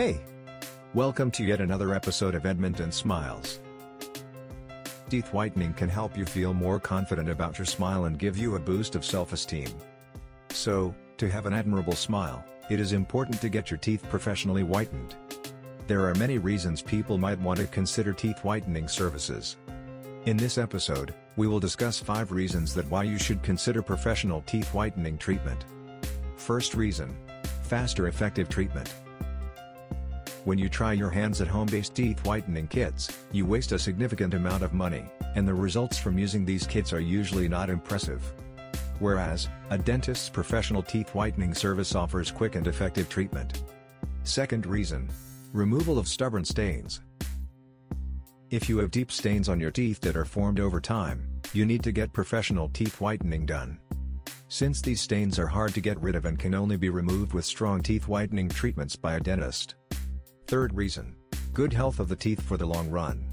Hey! Welcome to yet another episode of Edmonton Smiles. Teeth whitening can help you feel more confident about your smile and give you a boost of self-esteem. So, to have an admirable smile, it is important to get your teeth professionally whitened. There are many reasons people might want to consider teeth whitening services. In this episode, we will discuss 5 reasons that why you should consider professional teeth whitening treatment. First reason. Faster effective treatment. When you try your hands at home-based teeth whitening kits, you waste a significant amount of money, and the results from using these kits are usually not impressive. Whereas, a dentist's professional teeth whitening service offers quick and effective treatment. Second reason. Removal of stubborn stains. If you have deep stains on your teeth that are formed over time, you need to get professional teeth whitening done. Since these stains are hard to get rid of and can only be removed with strong teeth whitening treatments by a dentist. Third reason. Good health of the teeth for the long run.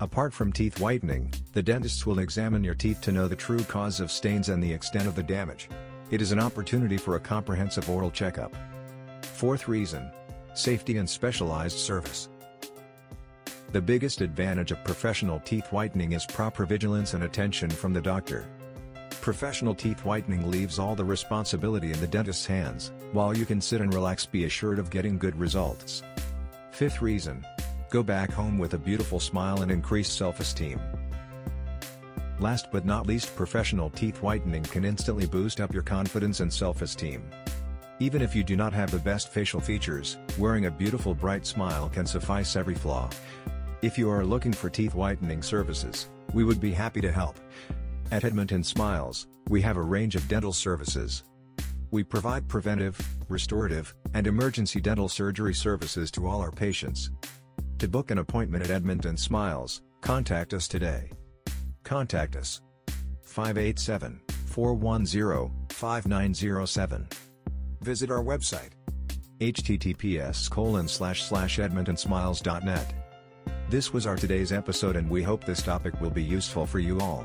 Apart from teeth whitening, the dentists will examine your teeth to know the true cause of stains and the extent of the damage. It is an opportunity for a comprehensive oral checkup. Fourth reason. Safety and specialized service. The biggest advantage of professional teeth whitening is proper vigilance and attention from the doctor. Professional teeth whitening leaves all the responsibility in the dentist's hands, while you can sit and relax be assured of getting good results. Fifth reason. Go back home with a beautiful smile and increased self-esteem. Last but not least professional teeth whitening can instantly boost up your confidence and self-esteem. Even if you do not have the best facial features, wearing a beautiful bright smile can suffice every flaw. If you are looking for teeth whitening services, we would be happy to help. At Edmonton Smiles, we have a range of dental services. We provide preventive, restorative, and emergency dental surgery services to all our patients. To book an appointment at Edmonton Smiles, contact us today. Contact us 587 410 5907. Visit our website https colon slash slash edmontonsmiles.net. This was our today's episode and we hope this topic will be useful for you all.